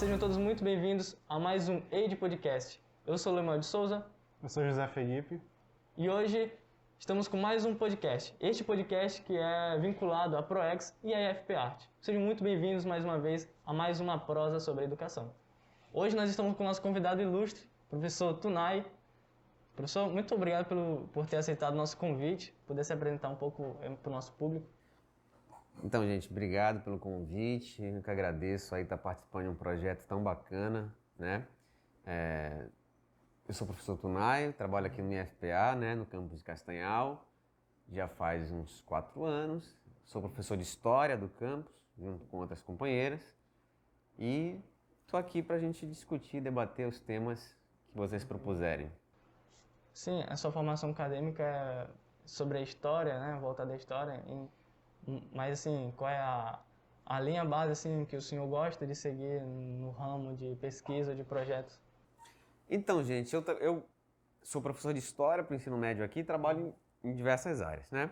sejam todos muito bem-vindos a mais um Aid Podcast. Eu sou o Lemuel de Souza. Eu sou José Felipe. E hoje estamos com mais um podcast. Este podcast que é vinculado à ProEx e à IFP Art. Sejam muito bem-vindos mais uma vez a mais uma prosa sobre a educação. Hoje nós estamos com o nosso convidado ilustre, professor Tunai. Professor, muito obrigado pelo, por ter aceitado o nosso convite, poder se apresentar um pouco eh, para o nosso público. Então, gente, obrigado pelo convite. Eu que agradeço aí estar participando de um projeto tão bacana, né? É, eu sou o professor Tunai, trabalho aqui no IFPA, né, no campus de Castanhal, já faz uns quatro anos. Sou professor de História do campus, junto com outras companheiras. E estou aqui para a gente discutir, debater os temas que vocês propuserem. Sim, a sua formação acadêmica é sobre a história, né, voltada à história, em mas assim, qual é a, a linha base assim que o senhor gosta de seguir no ramo de pesquisa, de projetos? Então, gente, eu, eu sou professor de história para o ensino médio aqui, trabalho em, em diversas áreas, né?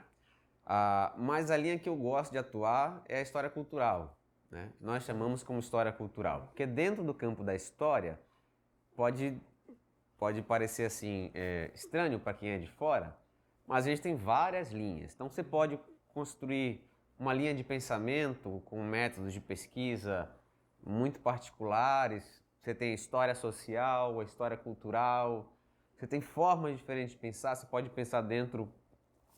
Ah, mas a linha que eu gosto de atuar é a história cultural, né? Nós chamamos como história cultural, porque dentro do campo da história pode pode parecer assim é, estranho para quem é de fora, mas a gente tem várias linhas. Então você pode construir uma linha de pensamento com métodos de pesquisa muito particulares. Você tem história social, a história cultural, você tem formas diferentes de pensar. Você pode pensar dentro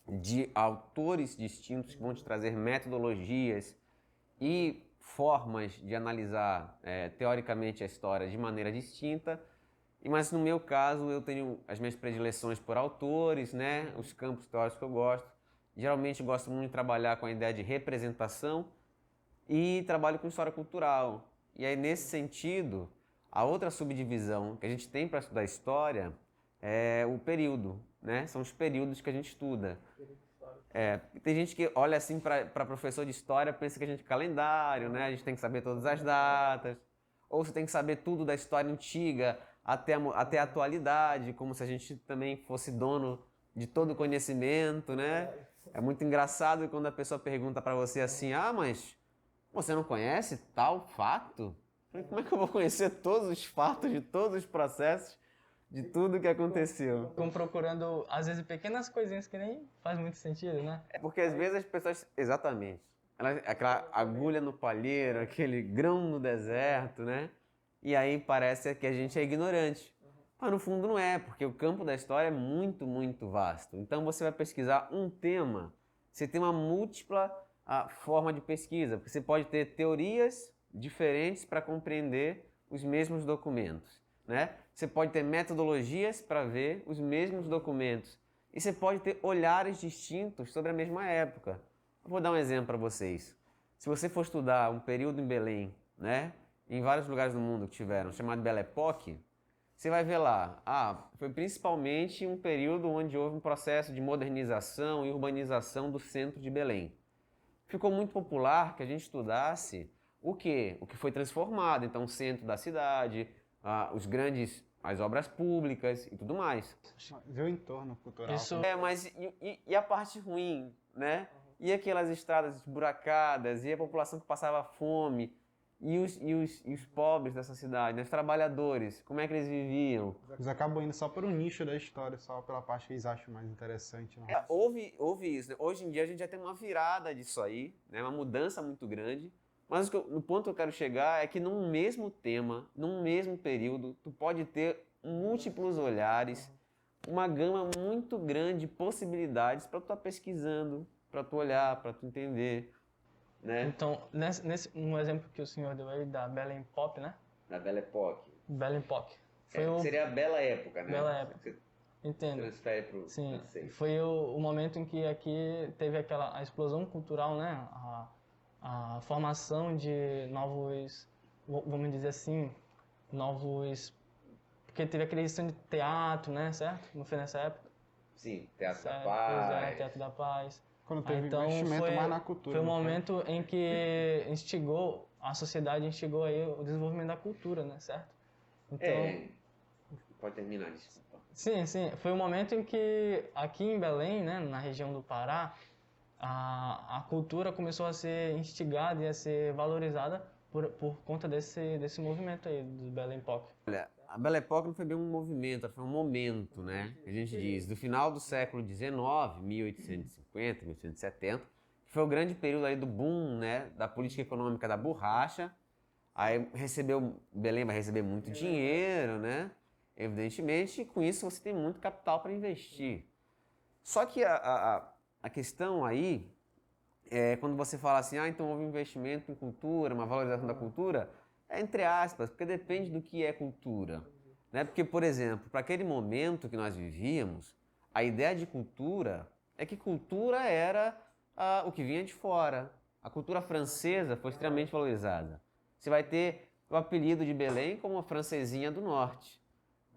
de autores distintos que vão te trazer metodologias e formas de analisar é, teoricamente a história de maneira distinta. Mas no meu caso, eu tenho as minhas predileções por autores, né, os campos teóricos que eu gosto. Geralmente gosto muito de trabalhar com a ideia de representação e trabalho com história cultural. E aí, nesse sentido, a outra subdivisão que a gente tem para estudar história é o período, né? São os períodos que a gente estuda. É, tem gente que olha assim para professor de história, pensa que a gente é calendário, né? A gente tem que saber todas as datas. Ou você tem que saber tudo da história antiga até a, até a atualidade, como se a gente também fosse dono de todo o conhecimento, né? É muito engraçado quando a pessoa pergunta para você assim: "Ah, mas você não conhece tal fato?" Como é que eu vou conhecer todos os fatos de todos os processos de tudo que aconteceu? Como procurando às vezes pequenas coisinhas que nem faz muito sentido, né? É porque às vezes as pessoas exatamente, aquela agulha no palheiro, aquele grão no deserto, né? E aí parece que a gente é ignorante. Mas no fundo não é, porque o campo da história é muito, muito vasto. Então você vai pesquisar um tema, você tem uma múltipla a, forma de pesquisa, porque você pode ter teorias diferentes para compreender os mesmos documentos. Né? Você pode ter metodologias para ver os mesmos documentos. E você pode ter olhares distintos sobre a mesma época. Eu vou dar um exemplo para vocês. Se você for estudar um período em Belém, né, em vários lugares do mundo que tiveram, chamado Belle Époque, você vai ver lá, ah, foi principalmente um período onde houve um processo de modernização e urbanização do centro de Belém. Ficou muito popular que a gente estudasse o que? O que foi transformado, então o centro da cidade, ah, os grandes, as obras públicas e tudo mais. Ver o entorno cultural. Isso. É, mas e, e, e a parte ruim, né? E aquelas estradas esburacadas, e a população que passava fome, e os, e, os, e os pobres dessa cidade, né? os trabalhadores, como é que eles viviam? Eles acabam indo só por um nicho da história, só pela parte que eles acham mais interessante. É, houve, houve isso. Né? Hoje em dia a gente já tem uma virada disso aí, né? uma mudança muito grande. Mas o, eu, ponto que eu quero chegar é que num mesmo tema, num mesmo período, tu pode ter múltiplos olhares, uma gama muito grande de possibilidades para tu estar tá pesquisando, para tu olhar, para tu entender. Né? Então, nesse, nesse, um exemplo que o senhor deu aí da Belle Époque, né? Da Belle Époque. Belle Époque. Foi é, o... Seria a Bela Época, né? Bela Época. Você Entendo. Transfere Sim, francês. foi o, o, momento em que aqui teve aquela a explosão cultural, né? A, a formação de novos, vamos dizer assim, novos... Porque teve aquele questão de teatro, né? Certo? Não foi nessa época? Sim, Teatro certo, da Paz. É, Teatro da Paz. Quando teve então, investimento foi, mais na cultura. Foi um momento em que instigou, a sociedade instigou aí o desenvolvimento da cultura, né? Certo? Então, é, pode terminar, desculpa. Sim, sim. Foi um momento em que aqui em Belém, né, na região do Pará, a, a cultura começou a ser instigada e a ser valorizada por, por conta desse, desse movimento aí do Belle Époque. Olha, a Belle Époque não foi bem um movimento, foi um momento, né? Que a gente diz, do final do século XIX, 1850, 1870, que foi o grande período aí do boom, né? Da política econômica da borracha. Aí recebeu, Belém vai receber muito dinheiro, né? Evidentemente, com isso você tem muito capital para investir. Só que a, a, a questão aí é quando você fala assim, ah, então houve investimento em cultura, uma valorização da cultura, é entre aspas, porque depende do que é cultura. Né? Porque, por exemplo, para aquele momento que nós vivíamos, a ideia de cultura é que cultura era ah, o que vinha de fora. A cultura francesa foi extremamente valorizada. Você vai ter o apelido de Belém como a francesinha do norte,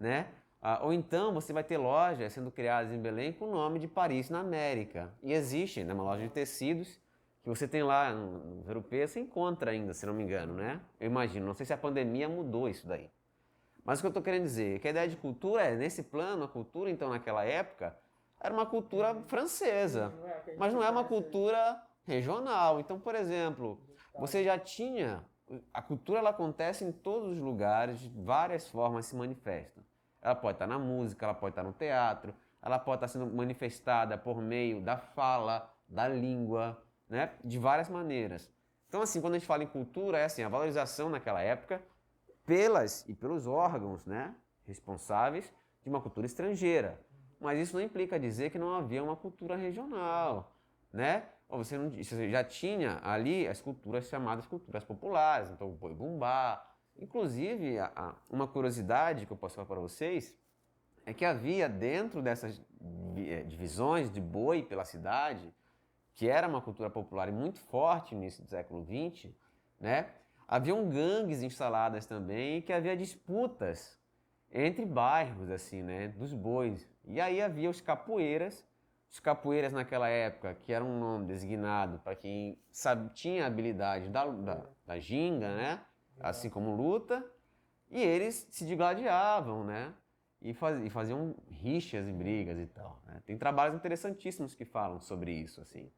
né? Ah, ou então você vai ter lojas sendo criadas em Belém com o nome de Paris na América. E existe, né, uma loja de tecidos que você tem lá nos europeus, você encontra ainda, se não me engano, né? Eu imagino, não sei se a pandemia mudou isso daí. Mas o que eu estou querendo dizer é que a ideia de cultura é, nesse plano, a cultura, então, naquela época, era uma cultura francesa, mas não é uma cultura regional. Então, por exemplo, você já tinha. A cultura ela acontece em todos os lugares, de várias formas se manifesta. Ela pode estar na música, ela pode estar no teatro, ela pode estar sendo manifestada por meio da fala, da língua, né? de várias maneiras. Então, assim, quando a gente fala em cultura, é assim, a valorização naquela época pelas e pelos órgãos né, responsáveis de uma cultura estrangeira. Mas isso não implica dizer que não havia uma cultura regional, né? Ou você, não, você já tinha ali as culturas chamadas culturas populares, então o boi bumbá. Inclusive, uma curiosidade que eu posso falar para vocês é que havia dentro dessas eh, divisões de boi pela cidade, que era uma cultura popular e muito forte no início do século XX, né? Haviam gangues instaladas também que havia disputas entre bairros, assim, né? Dos bois. E aí havia os capoeiras, os capoeiras naquela época, que era um nome designado para quem sabe, tinha habilidade da, da, da ginga, né? Assim como luta, e eles se digladiavam, né? E, faz, e faziam rixas e brigas e tal. Né? Tem trabalhos interessantíssimos que falam sobre isso, assim.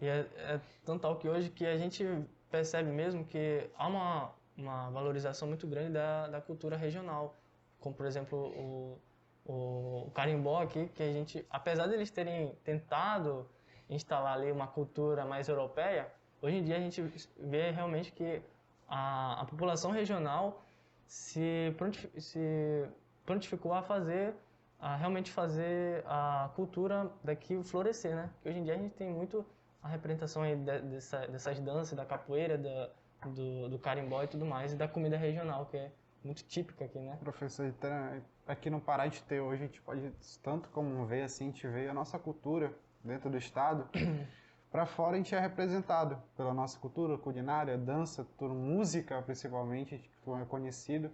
E é, é tão tal que hoje que a gente percebe mesmo que há uma, uma valorização muito grande da, da cultura regional, como por exemplo o, o, o carimbó aqui, que a gente, apesar de eles terem tentado instalar ali uma cultura mais europeia, hoje em dia a gente vê realmente que a, a população regional se, se prontificou a fazer, a realmente fazer a cultura daqui florescer, né? Porque hoje em dia a gente tem muito a representação aí dessa, dessas danças, da capoeira, da, do, do carimbó e tudo mais, e da comida regional, que é muito típica aqui, né? Professor, então, aqui no Pará de ter hoje, a gente pode tanto como ver assim, a gente vê a nossa cultura dentro do estado. Para fora a gente é representado pela nossa cultura culinária, dança, tudo, música principalmente, que é conhecido.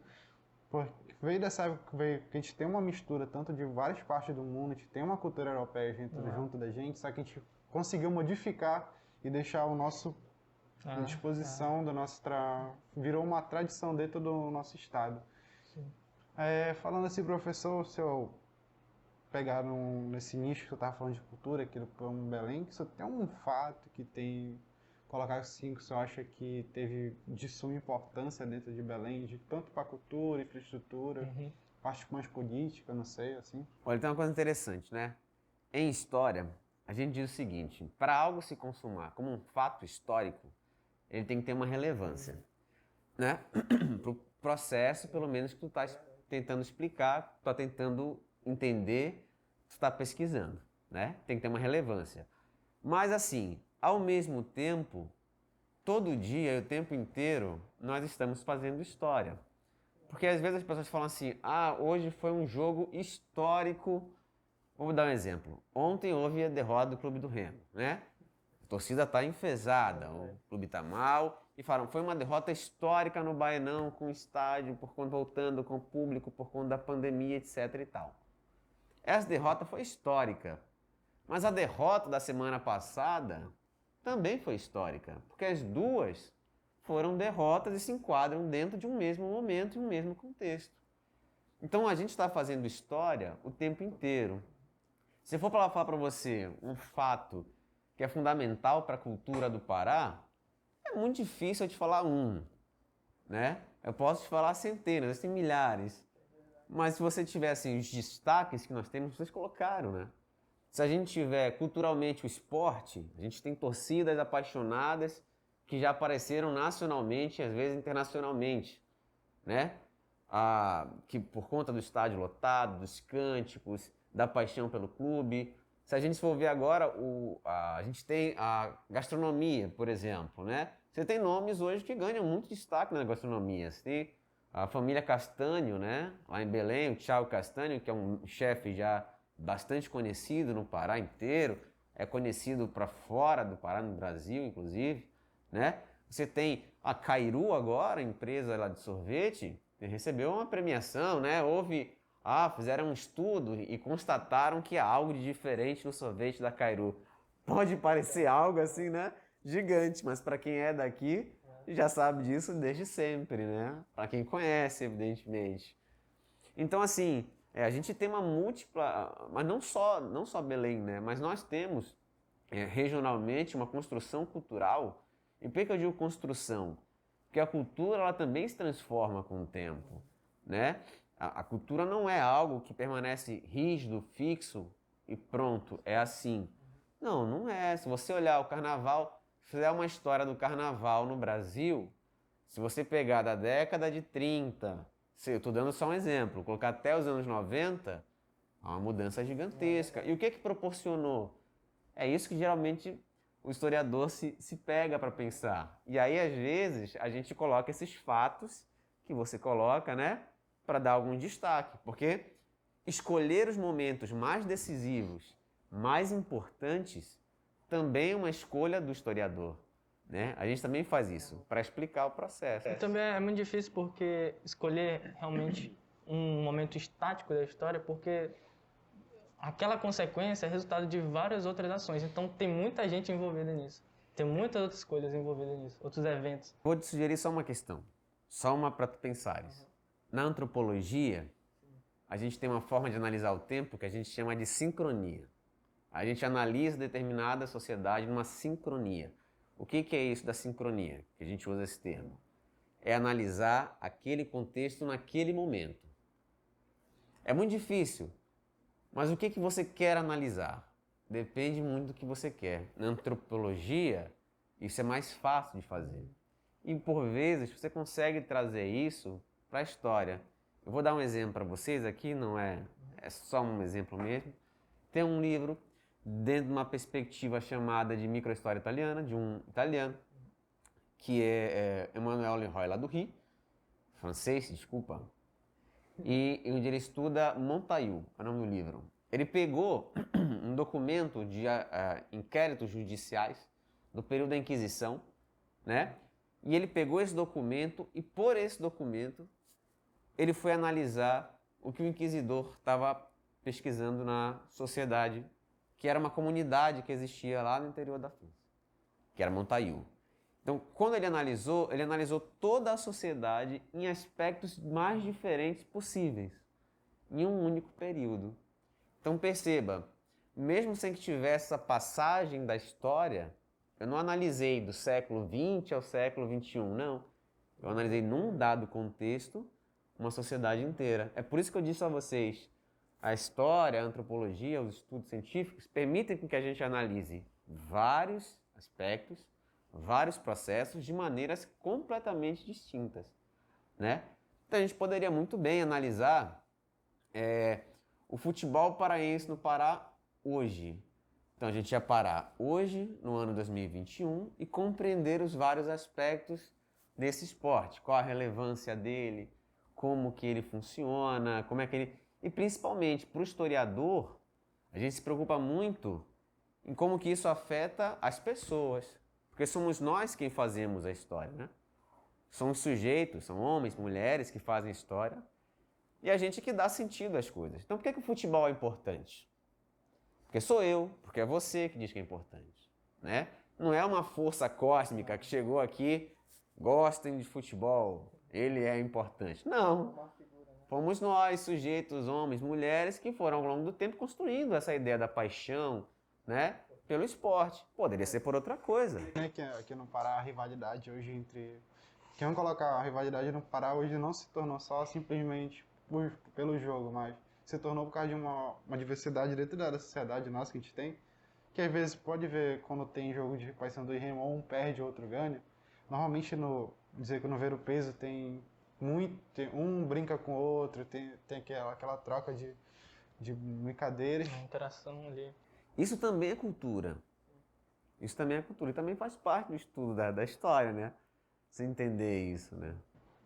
Porque veio dessa época que, veio, que a gente tem uma mistura tanto de várias partes do mundo, a gente tem uma cultura europeia junto, uhum. junto da gente, só que a gente conseguiu modificar e deixar o nosso ah, disposição ah. do nosso tra... virou uma tradição dentro do nosso estado. É, falando assim, professor, se eu pegar num, nesse nicho que eu estava falando de cultura aqui do Belém, que só tem um fato que tem colocar assim que você acha que teve de suma importância dentro de Belém, de tanto para cultura, infraestrutura, uhum. parte mais política, não sei, assim? Olha, tem uma coisa interessante, né? Em história, a gente diz o seguinte: para algo se consumar como um fato histórico, ele tem que ter uma relevância, uhum. né? para o processo, pelo menos, que tu está tentando explicar, está tentando entender, tu está pesquisando, né? Tem que ter uma relevância. Mas assim, ao mesmo tempo, todo dia, o tempo inteiro, nós estamos fazendo história. Porque às vezes as pessoas falam assim: ah, hoje foi um jogo histórico. Vou dar um exemplo. Ontem houve a derrota do Clube do Remo, né? A torcida está enfesada, o clube está mal. E falaram, foi uma derrota histórica no Baenão, com o estádio, por conta, voltando com o público, por conta da pandemia, etc e tal. Essa derrota foi histórica. Mas a derrota da semana passada também foi histórica, porque as duas foram derrotas e se enquadram dentro de um mesmo momento e um mesmo contexto. Então a gente está fazendo história o tempo inteiro. Se eu for falar para você um fato que é fundamental para a cultura do Pará, é muito difícil eu te falar um. né? Eu posso te falar centenas, existem milhares. Mas se você tiver assim, os destaques que nós temos, vocês colocaram, né? Se a gente tiver culturalmente o esporte, a gente tem torcidas apaixonadas que já apareceram nacionalmente às vezes internacionalmente, né? Ah, que por conta do estádio lotado, dos cânticos, da paixão pelo clube. Se a gente for ver agora, o, a, a gente tem a gastronomia, por exemplo, né? Você tem nomes hoje que ganham muito destaque na gastronomia. Você tem a família Castanho, né? Lá em Belém, o Thiago Castanho, que é um chefe já bastante conhecido no Pará inteiro, é conhecido para fora do Pará, no Brasil, inclusive, né? Você tem a Cairu agora, empresa lá de sorvete, recebeu uma premiação, né? Houve, ah, fizeram um estudo e constataram que há algo de diferente no sorvete da Cairu. Pode parecer algo assim, né? Gigante, mas para quem é daqui já sabe disso desde sempre, né? Para quem conhece, evidentemente. Então, assim, é, a gente tem uma múltipla, mas não só, não só Belém, né? Mas nós temos é, regionalmente uma construção cultural. E por que eu digo construção? Porque a cultura ela também se transforma com o tempo, né? A, a cultura não é algo que permanece rígido, fixo e pronto, é assim. Não, não é. Se você olhar o carnaval, fizer uma história do carnaval no Brasil, se você pegar da década de 30, eu estou dando só um exemplo, colocar até os anos 90, há uma mudança gigantesca. E o que que proporcionou? É isso que geralmente o historiador se, se pega para pensar. E aí, às vezes, a gente coloca esses fatos que você coloca, né, para dar algum destaque. Porque escolher os momentos mais decisivos, mais importantes, também é uma escolha do historiador. Né? A gente também faz isso para explicar o processo. E também é muito difícil porque escolher realmente um momento estático da história, porque aquela consequência é resultado de várias outras ações. Então tem muita gente envolvida nisso. Tem muitas outras coisas envolvidas nisso, outros eventos. Vou te sugerir só uma questão, só uma para tu pensares. Na antropologia, a gente tem uma forma de analisar o tempo que a gente chama de sincronia. A gente analisa determinada sociedade numa sincronia. O que, que é isso da sincronia? Que a gente usa esse termo. É analisar aquele contexto naquele momento. É muito difícil, mas o que, que você quer analisar? Depende muito do que você quer. Na antropologia, isso é mais fácil de fazer. E por vezes você consegue trazer isso para a história. Eu vou dar um exemplo para vocês aqui, não é, é só um exemplo mesmo. Tem um livro dentro de uma perspectiva chamada de microhistória italiana, de um italiano, que é, é Emmanuel Leroy, lá do Rio, francês, desculpa, e onde ele estuda Montaigu, é o nome do livro. Ele pegou um documento de uh, inquéritos judiciais do período da Inquisição, né? E ele pegou esse documento e por esse documento ele foi analisar o que o inquisidor estava pesquisando na sociedade que era uma comunidade que existia lá no interior da França, que era Montaigu. Então, quando ele analisou, ele analisou toda a sociedade em aspectos mais diferentes possíveis, em um único período. Então, perceba, mesmo sem que tivesse essa passagem da história, eu não analisei do século XX ao século XXI, não. Eu analisei num dado contexto uma sociedade inteira. É por isso que eu disse a vocês, a história, a antropologia, os estudos científicos permitem que a gente analise vários aspectos, vários processos de maneiras completamente distintas, né? Então a gente poderia muito bem analisar é, o futebol paraense no Pará hoje. Então a gente ia parar hoje, no ano 2021, e compreender os vários aspectos desse esporte, qual a relevância dele, como que ele funciona, como é que ele e principalmente para o historiador, a gente se preocupa muito em como que isso afeta as pessoas. Porque somos nós quem fazemos a história, né? São os sujeitos, são homens, mulheres que fazem história. E a gente que dá sentido às coisas. Então por que, que o futebol é importante? Porque sou eu, porque é você que diz que é importante. Né? Não é uma força cósmica que chegou aqui, gostem de futebol, ele é importante. Não. Fomos nós, sujeitos, homens, mulheres, que foram ao longo do tempo construindo essa ideia da paixão, né? Pelo esporte. Poderia ser por outra coisa. É que aqui no Pará a rivalidade hoje entre que vão colocar a rivalidade no Pará hoje não se tornou só simplesmente por, pelo jogo, mas se tornou por causa de uma, uma diversidade dentro da sociedade nossa que a gente tem, que às vezes pode ver quando tem jogo de Paysandu e Remo, um perde, outro ganha. Normalmente no dizer que no ver o peso tem muito, um brinca com o outro, tem, tem aquela, aquela troca de, de brincadeiras. Uma interação ali. Isso também é cultura. Isso também é cultura e também faz parte do estudo da, da história, né? Você entender isso, né?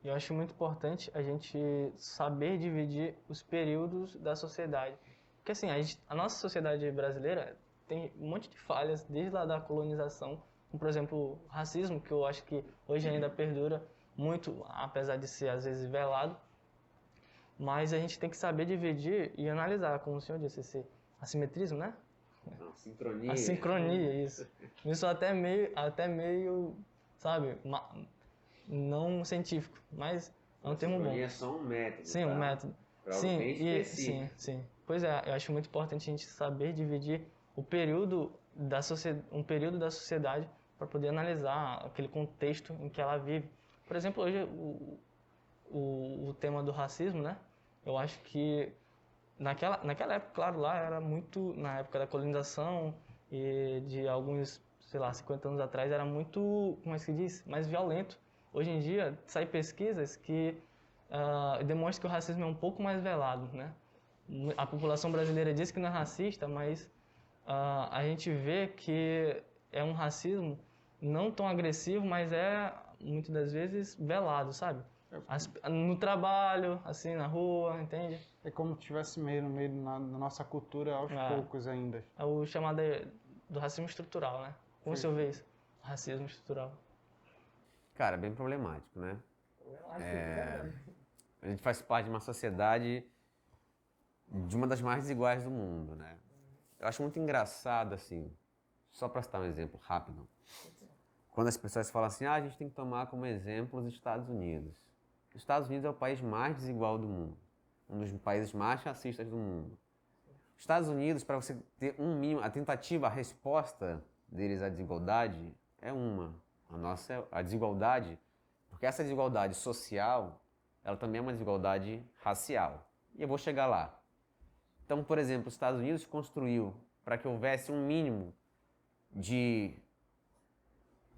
E eu acho muito importante a gente saber dividir os períodos da sociedade. Porque assim, a, gente, a nossa sociedade brasileira tem um monte de falhas desde lá da colonização, como por exemplo o racismo, que eu acho que hoje ainda perdura muito, apesar de ser às vezes velado. Mas a gente tem que saber dividir e analisar, como o senhor disse, esse assimetrismo, né? A sincronia. A sincronia, isso. Isso até meio, até meio, sabe, não científico, mas é um termo bom. é só um método. Sim, um método. Sim, e, sim, sim. Pois é, eu acho muito importante a gente saber dividir o período da sociedade, um período da sociedade para poder analisar aquele contexto em que ela vive. Por exemplo, hoje o, o, o tema do racismo, né? Eu acho que naquela, naquela época, claro, lá era muito, na época da colonização e de alguns, sei lá, 50 anos atrás, era muito, como é que se diz, mais violento. Hoje em dia, saem pesquisas que uh, demonstram que o racismo é um pouco mais velado, né? A população brasileira diz que não é racista, mas uh, a gente vê que é um racismo não tão agressivo, mas é, muitas das vezes, velado, sabe? As, no trabalho, assim, na rua, entende? É como se tivesse meio no meio na, na nossa cultura aos é. poucos ainda. É o chamado do racismo estrutural, né? Como Sim. o senhor vê isso? Racismo estrutural. Cara, bem problemático, né? É, a gente faz parte de uma sociedade de uma das mais desiguais do mundo, né? Eu acho muito engraçado, assim, só para citar um exemplo rápido. Quando as pessoas falam assim, ah, a gente tem que tomar como exemplo os Estados Unidos. Os Estados Unidos é o país mais desigual do mundo, um dos países mais racistas do mundo. Os Estados Unidos, para você ter um mínimo, a tentativa, a resposta deles à desigualdade é uma. A nossa a desigualdade, porque essa desigualdade social, ela também é uma desigualdade racial. E eu vou chegar lá. Então, por exemplo, os Estados Unidos construiu para que houvesse um mínimo de,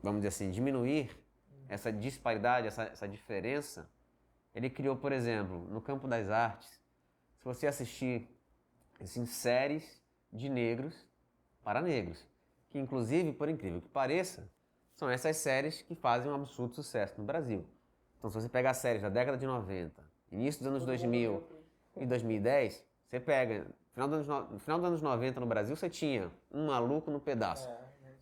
vamos dizer assim, diminuir essa disparidade, essa, essa diferença. Ele criou, por exemplo, no campo das artes, se você assistir assim, séries de negros para negros, que inclusive, por incrível que pareça, são essas séries que fazem um absurdo sucesso no Brasil. Então, se você pegar séries da década de 90, início dos anos 2000 e 2010, você pega, no final, dos anos, no final dos anos 90 no Brasil, você tinha um maluco no pedaço.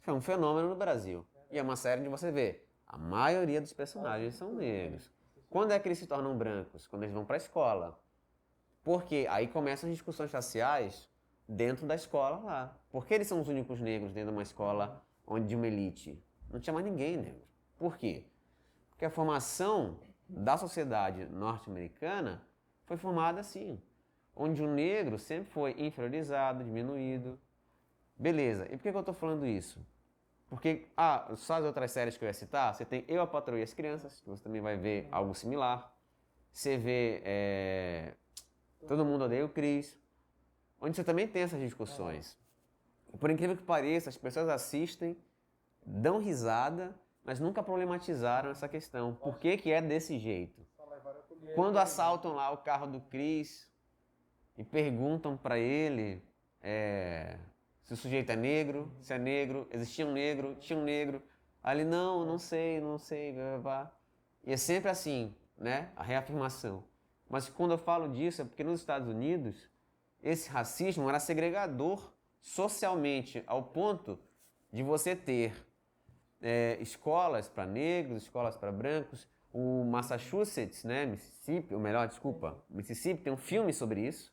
Foi um fenômeno no Brasil. E é uma série onde você vê, a maioria dos personagens são negros. Quando é que eles se tornam brancos? Quando eles vão para a escola. Porque aí começam as discussões raciais dentro da escola lá. Por que eles são os únicos negros dentro de uma escola onde de uma elite? Não tinha mais ninguém negro. Por quê? Porque a formação da sociedade norte-americana foi formada assim, onde o negro sempre foi inferiorizado, diminuído. Beleza, e por que, eu estou falando isso? Porque, ah, só as outras séries que eu ia citar, você tem Eu, a Patroa e as Crianças, que você também vai ver algo similar. Você vê é, Todo Mundo Odeia o Cris, onde você também tem essas discussões. Por incrível que pareça, as pessoas assistem dão risada, mas nunca problematizaram essa questão. Por que, que é desse jeito? Quando assaltam lá o carro do Cris e perguntam para ele é, se o sujeito é negro, se é negro, existia um negro, tinha um negro. Ele, não, não sei, não sei, blá, blá, blá. E é sempre assim, né? A reafirmação. Mas quando eu falo disso é porque nos Estados Unidos esse racismo era segregador socialmente, ao ponto de você ter é, escolas para negros, escolas para brancos. O Massachusetts, né, Mississippi, ou melhor, desculpa, Mississippi tem um filme sobre isso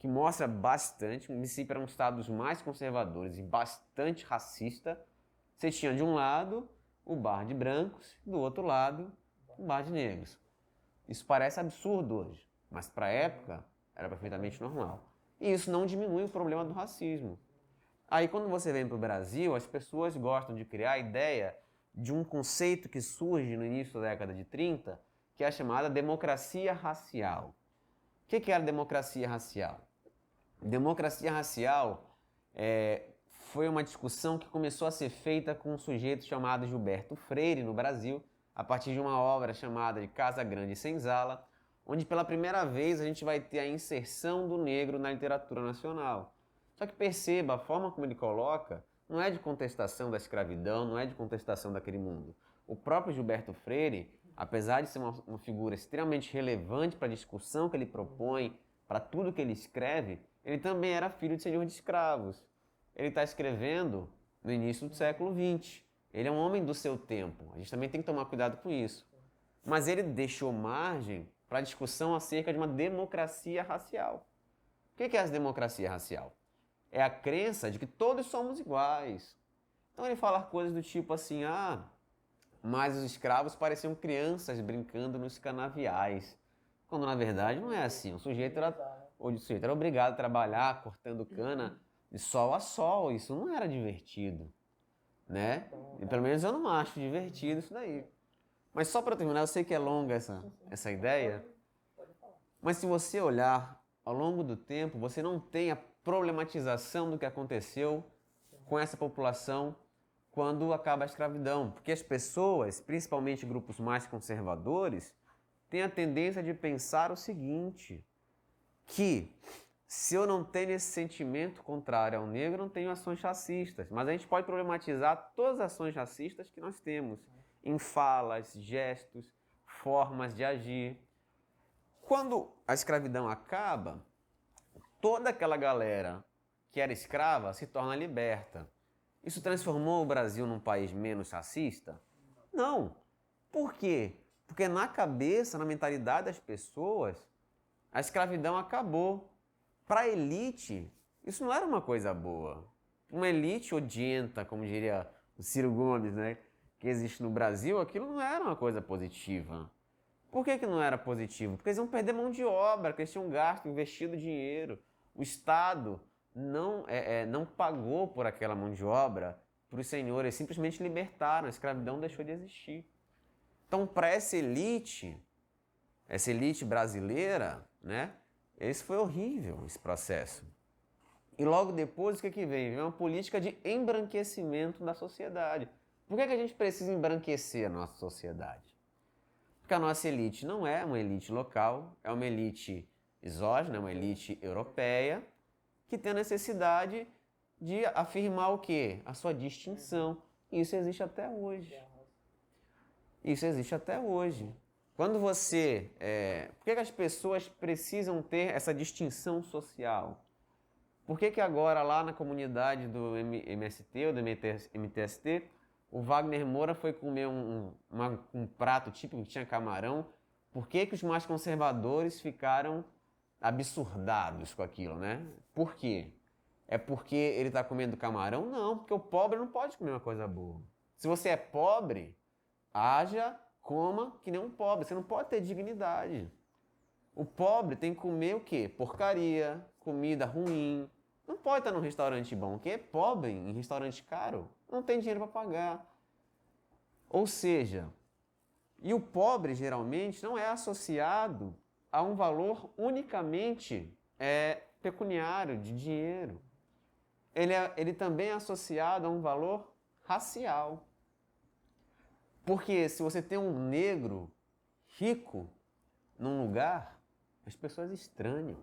que mostra bastante. O Mississippi era um dos estados mais conservadores e bastante racista. Você tinha de um lado o bar de brancos, do outro lado o bar de negros. Isso parece absurdo hoje, mas para a época era perfeitamente normal. E isso não diminui o problema do racismo. Aí quando você vem para o Brasil, as pessoas gostam de criar a ideia de um conceito que surge no início da década de 30, que é a chamada democracia racial. O que é a democracia racial? Democracia racial é, foi uma discussão que começou a ser feita com um sujeito chamado Gilberto Freire no Brasil, a partir de uma obra chamada de Casa Grande Senzala, onde pela primeira vez a gente vai ter a inserção do negro na literatura nacional. Só que perceba, a forma como ele coloca não é de contestação da escravidão, não é de contestação daquele mundo. O próprio Gilberto Freire, apesar de ser uma, uma figura extremamente relevante para a discussão que ele propõe, para tudo que ele escreve, ele também era filho de senhor de escravos. Ele está escrevendo no início do século XX. Ele é um homem do seu tempo. A gente também tem que tomar cuidado com isso. Mas ele deixou margem para a discussão acerca de uma democracia racial. O que é essa democracia racial? É a crença de que todos somos iguais. Então ele fala coisas do tipo assim: ah, mas os escravos pareciam crianças brincando nos canaviais. Quando na verdade não é assim. O sujeito era, o sujeito era obrigado a trabalhar cortando cana de sol a sol. Isso não era divertido né? E pelo menos eu não acho divertido isso daí. Mas só para terminar, eu sei que é longa essa, essa ideia, mas se você olhar ao longo do tempo, você não tem a problematização do que aconteceu com essa população quando acaba a escravidão, porque as pessoas, principalmente grupos mais conservadores, têm a tendência de pensar o seguinte, que se eu não tenho esse sentimento contrário ao negro, não tenho ações racistas. Mas a gente pode problematizar todas as ações racistas que nós temos em falas, gestos, formas de agir. Quando a escravidão acaba, toda aquela galera que era escrava se torna liberta. Isso transformou o Brasil num país menos racista? Não. Por quê? Porque na cabeça, na mentalidade das pessoas, a escravidão acabou para a elite, isso não era uma coisa boa. Uma elite odienta, como diria o Ciro Gomes, né, que existe no Brasil, aquilo não era uma coisa positiva. Por que, que não era positivo? Porque eles iam perder mão de obra, porque eles tinham gasto, investido dinheiro. O Estado não, é, é, não pagou por aquela mão de obra para os senhores, simplesmente libertaram, a escravidão deixou de existir. Então, para essa elite, essa elite brasileira, né, esse foi horrível, esse processo. E logo depois, o que, que vem? Vem uma política de embranquecimento da sociedade. Por que, que a gente precisa embranquecer a nossa sociedade? Porque a nossa elite não é uma elite local, é uma elite exógena, é uma elite europeia, que tem a necessidade de afirmar o quê? A sua distinção. Isso existe até hoje. Isso existe até hoje. Quando você. É, por que, que, as pessoas precisam ter essa distinção social? Por que, que agora, lá na comunidade do MST ou do MTST, o Wagner Moura foi comer um, um prato típico que tinha camarão? Por que, que os mais conservadores ficaram absurdados com aquilo, né? Por quê? É porque ele está comendo camarão? Não, porque o pobre não pode comer uma coisa boa. Se você é pobre, haja Coma que nem um pobre. Você não pode ter dignidade. O pobre tem que comer o quê? Porcaria, comida ruim. Não pode estar num restaurante bom. Quem é pobre em restaurante caro não tem dinheiro para pagar. Ou seja, e o pobre geralmente não é associado a um valor unicamente é, pecuniário, de dinheiro. Ele, é, ele também é associado a um valor racial. Porque se você tem um negro rico num lugar, as pessoas estranham.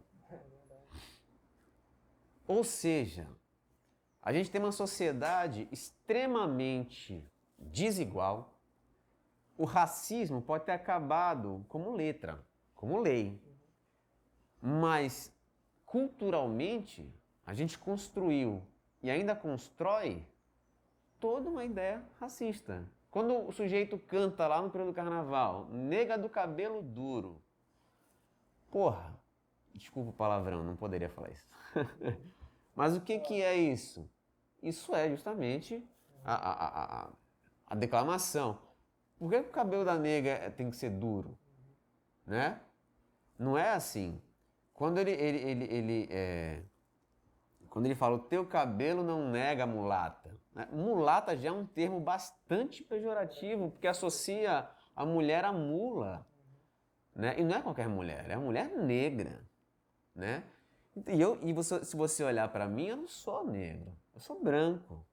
Ou seja, a gente tem uma sociedade extremamente desigual. O racismo pode ter acabado como letra, como lei. Mas culturalmente, a gente construiu e ainda constrói toda uma ideia racista. Quando o sujeito canta lá no período do carnaval, nega do cabelo duro. Porra, desculpa o palavrão, não poderia falar isso. Mas o que, que é isso? Isso é justamente a, a, a, a declamação. Por que o cabelo da nega tem que ser duro? Né? Não é assim. Quando ele, ele, ele, ele é... quando ele fala o teu cabelo não nega mulata? Mulata já é um termo bastante pejorativo, porque associa a mulher à mula. Né? E não é qualquer mulher, é a mulher negra. Né? E, eu, e você, se você olhar para mim, eu não sou negro, eu sou branco.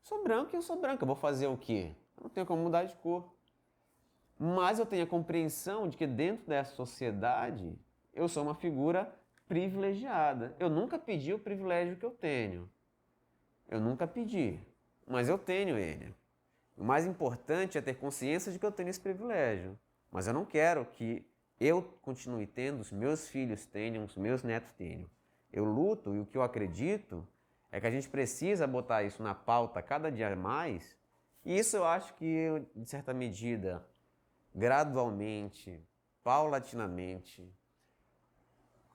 Eu sou branco e eu sou branca. Eu vou fazer o quê? Eu não tenho como mudar de cor. Mas eu tenho a compreensão de que dentro dessa sociedade eu sou uma figura privilegiada. Eu nunca pedi o privilégio que eu tenho. Eu nunca pedi, mas eu tenho ele. O mais importante é ter consciência de que eu tenho esse privilégio. Mas eu não quero que eu continue tendo, os meus filhos tenham, os meus netos tenham. Eu luto e o que eu acredito é que a gente precisa botar isso na pauta cada dia mais. E isso eu acho que, de certa medida, gradualmente, paulatinamente,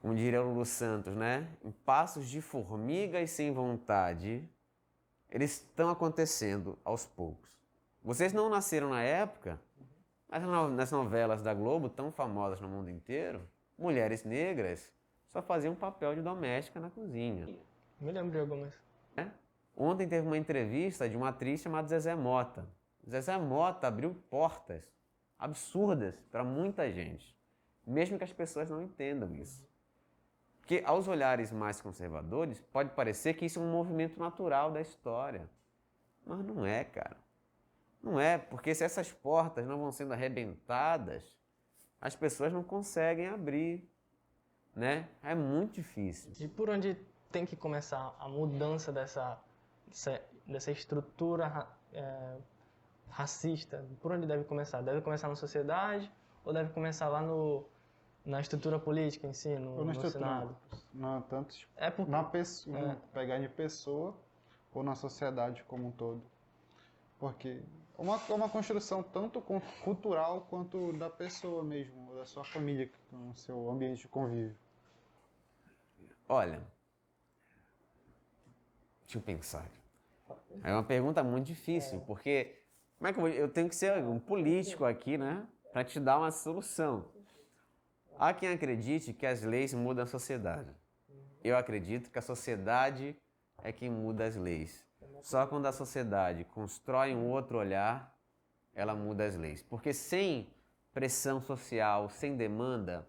como diria o Lulu Santos, né? Em passos de formiga e sem vontade, eles estão acontecendo aos poucos. Vocês não nasceram na época, mas nas novelas da Globo, tão famosas no mundo inteiro, mulheres negras só faziam papel de doméstica na cozinha. Me lembro de algumas. É? Ontem teve uma entrevista de uma atriz chamada Zezé Mota. Zezé Mota abriu portas absurdas para muita gente, mesmo que as pessoas não entendam isso. Porque aos olhares mais conservadores, pode parecer que isso é um movimento natural da história. Mas não é, cara. Não é, porque se essas portas não vão sendo arrebentadas, as pessoas não conseguem abrir, né? É muito difícil. E por onde tem que começar a mudança dessa, dessa, estrutura é, racista? Por onde deve começar? Deve começar na sociedade ou deve começar lá no, na estrutura política em si, no, Ou na no estrutura, Senado? não tanto É porque na pessoa, É. pegar de pessoa ou na sociedade como um todo. Porque é uma, é uma construção tanto cu- cultural quanto da pessoa mesmo, da sua família, com o seu ambiente de convívio. Olha, deixa eu pensar. É uma pergunta muito difícil, porque como é que eu, vou- eu tenho que ser um político aqui, né, para te dar uma solução. Há quem acredite que as leis mudam a sociedade. Eu acredito que a sociedade é quem muda as leis. Só quando a sociedade constrói um outro olhar, ela muda as leis. Porque sem pressão social, sem demanda,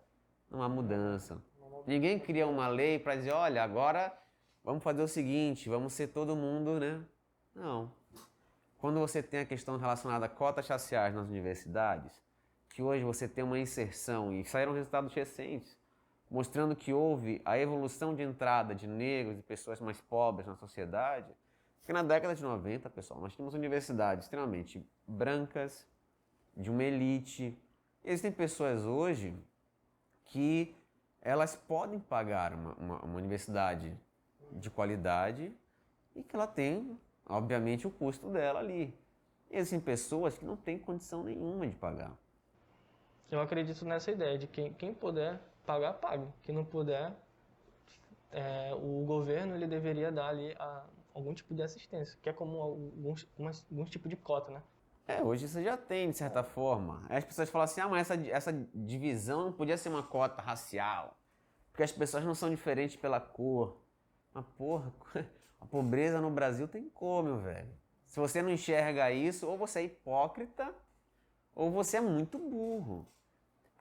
não há mudança. Ninguém cria uma lei para dizer, olha, agora vamos fazer o seguinte, vamos ser todo mundo, né? Não. Quando você tem a questão relacionada a cotas raciais nas universidades, que hoje você tem uma inserção, e saíram resultados recentes, mostrando que houve a evolução de entrada de negros e pessoas mais pobres na sociedade, porque na década de 90, pessoal, nós tínhamos universidades extremamente brancas, de uma elite. Existem pessoas hoje que elas podem pagar uma, uma, uma universidade de qualidade e que ela tem, obviamente, o custo dela ali. E existem pessoas que não têm condição nenhuma de pagar. Eu acredito nessa ideia de que quem puder pagar, pague. Quem não puder, é, o governo ele deveria dar ali a- algum tipo de assistência, que é como alguns, umas- alguns tipo de cota, né? É, hoje você já tem, de certa forma. As pessoas falam assim, ah, mas essa, essa divisão não podia ser uma cota racial, porque as pessoas não são diferentes pela cor. Mas, porra, a pobreza no Brasil tem como, meu velho. Se você não enxerga isso, ou você é hipócrita, ou você é muito burro.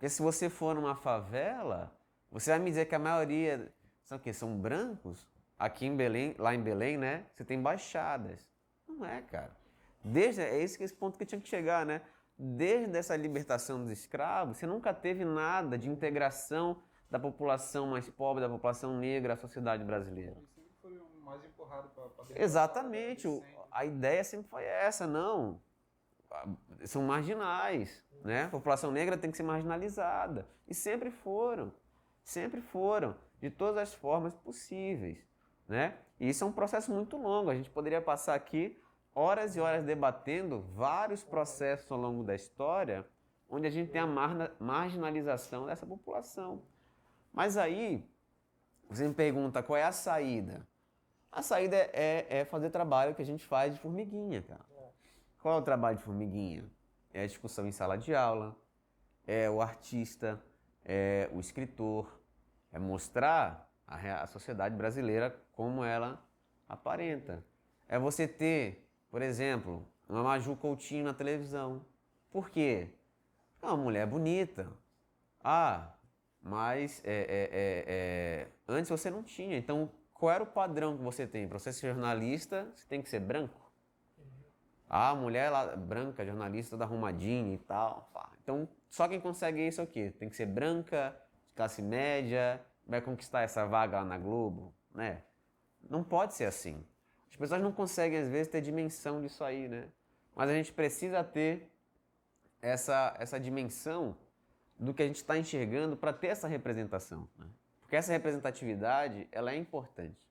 Porque se você for numa favela, você vai me dizer que a maioria são o quê? São brancos? Aqui em Belém, lá em Belém, né? Você tem baixadas. Não é, cara. Desde, é esse, esse ponto que tinha que chegar, né? Desde essa libertação dos escravos, você nunca teve nada de integração da população mais pobre, da população negra à sociedade brasileira. sempre foi mais empurrado para Exatamente. o- a ideia sempre foi essa, não. São marginais, né? A população negra tem que ser marginalizada. E sempre foram. Sempre foram. De todas as formas possíveis, né? E isso é um processo muito longo. A gente poderia passar aqui horas e horas debatendo vários processos ao longo da história onde a gente tem a marginalização dessa população. Mas aí, você me pergunta qual é a saída? A saída é, é fazer trabalho que a gente faz de formiguinha, cara. Qual é o trabalho de formiguinha? É a discussão em sala de aula, é o artista, é o escritor, é mostrar a, a sociedade brasileira como ela aparenta. É você ter Por exemplo, uma Maju Coutinho na televisão. Por quê? É uma mulher bonita. Ah, mas é, é, é, é, antes você não tinha. Então, qual era o padrão que você tem? Para você ser jornalista, você tem que ser branco. A mulher lá, branca, jornalista, toda arrumadinha e tal. Então, só quem consegue isso aqui. Tem que ser branca, classe média, vai conquistar essa vaga lá na Globo, né? Não pode ser assim. As pessoas não conseguem, às vezes, ter dimensão disso aí, né? Mas a gente precisa ter essa, essa dimensão do que a gente está enxergando para ter essa representação. Né? Porque essa representatividade ela é importante.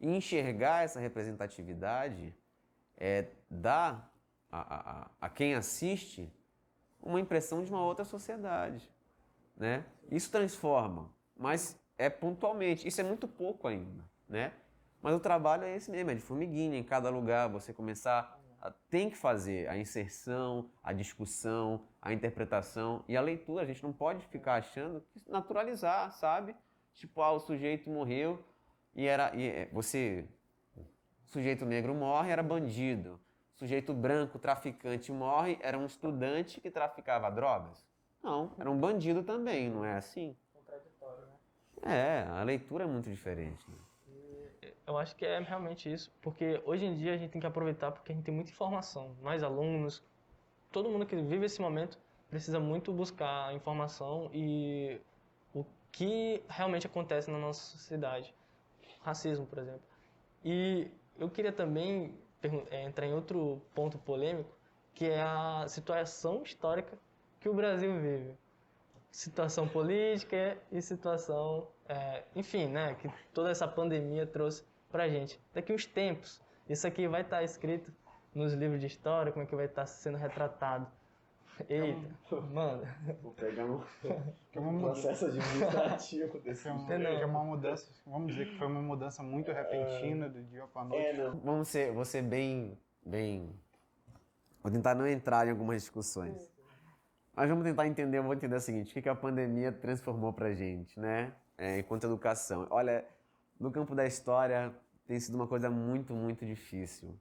E enxergar essa representatividade é, dá a, a, a quem assiste uma impressão de uma outra sociedade. Né? Isso transforma, mas é pontualmente. Isso é muito pouco ainda. Né? Mas o trabalho é esse mesmo, é de formiguinha, em cada lugar você começar tem que fazer a inserção, a discussão, a interpretação e a leitura. A gente não pode ficar achando que naturalizar, sabe? Tipo, ah, o sujeito morreu e era e é, você sujeito negro morre, era bandido. Sujeito branco, traficante, morre, era um estudante que traficava drogas. Não, era um bandido também, não é assim? Contraditório, né? É, a leitura é muito diferente. Né? Eu acho que é realmente isso, porque hoje em dia a gente tem que aproveitar porque a gente tem muita informação, mais alunos, todo mundo que vive esse momento precisa muito buscar informação e o que realmente acontece na nossa sociedade. Racismo, por exemplo. E eu queria também é, entrar em outro ponto polêmico, que é a situação histórica que o Brasil vive. Situação política e situação, é, enfim, né, que toda essa pandemia trouxe pra gente. Daqui uns tempos, isso aqui vai estar tá escrito nos livros de história, como é que vai estar tá sendo retratado. Eita, manda. Vou pegar um, um processo administrativo desse é uma, é uma mudança, vamos dizer que foi uma mudança muito repentina do dia para noite. É, vamos ser, vou ser bem, bem... Vou tentar não entrar em algumas discussões. Mas vamos tentar entender, vou entender o seguinte, o que a pandemia transformou pra gente, né? É, enquanto educação. Olha, no campo da história, tem sido uma coisa muito, muito difícil.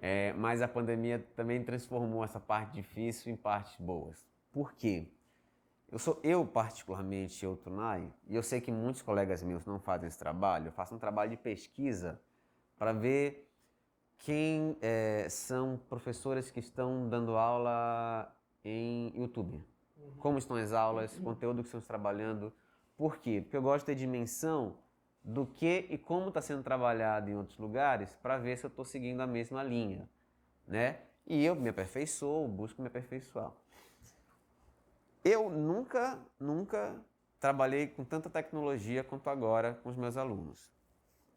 É, mas a pandemia também transformou essa parte difícil em partes boas. Por quê? Eu sou eu particularmente, eu Tunai, e eu sei que muitos colegas meus não fazem esse trabalho. Eu faço um trabalho de pesquisa para ver quem é, são professores que estão dando aula em YouTube. Uhum. Como estão as aulas, conteúdo que estamos trabalhando. Por quê? Porque eu gosto de ter dimensão do que e como está sendo trabalhado em outros lugares para ver se eu estou seguindo a mesma linha, né? E eu me aperfeiçoo, busco me aperfeiçoar. Eu nunca, nunca trabalhei com tanta tecnologia quanto agora com os meus alunos.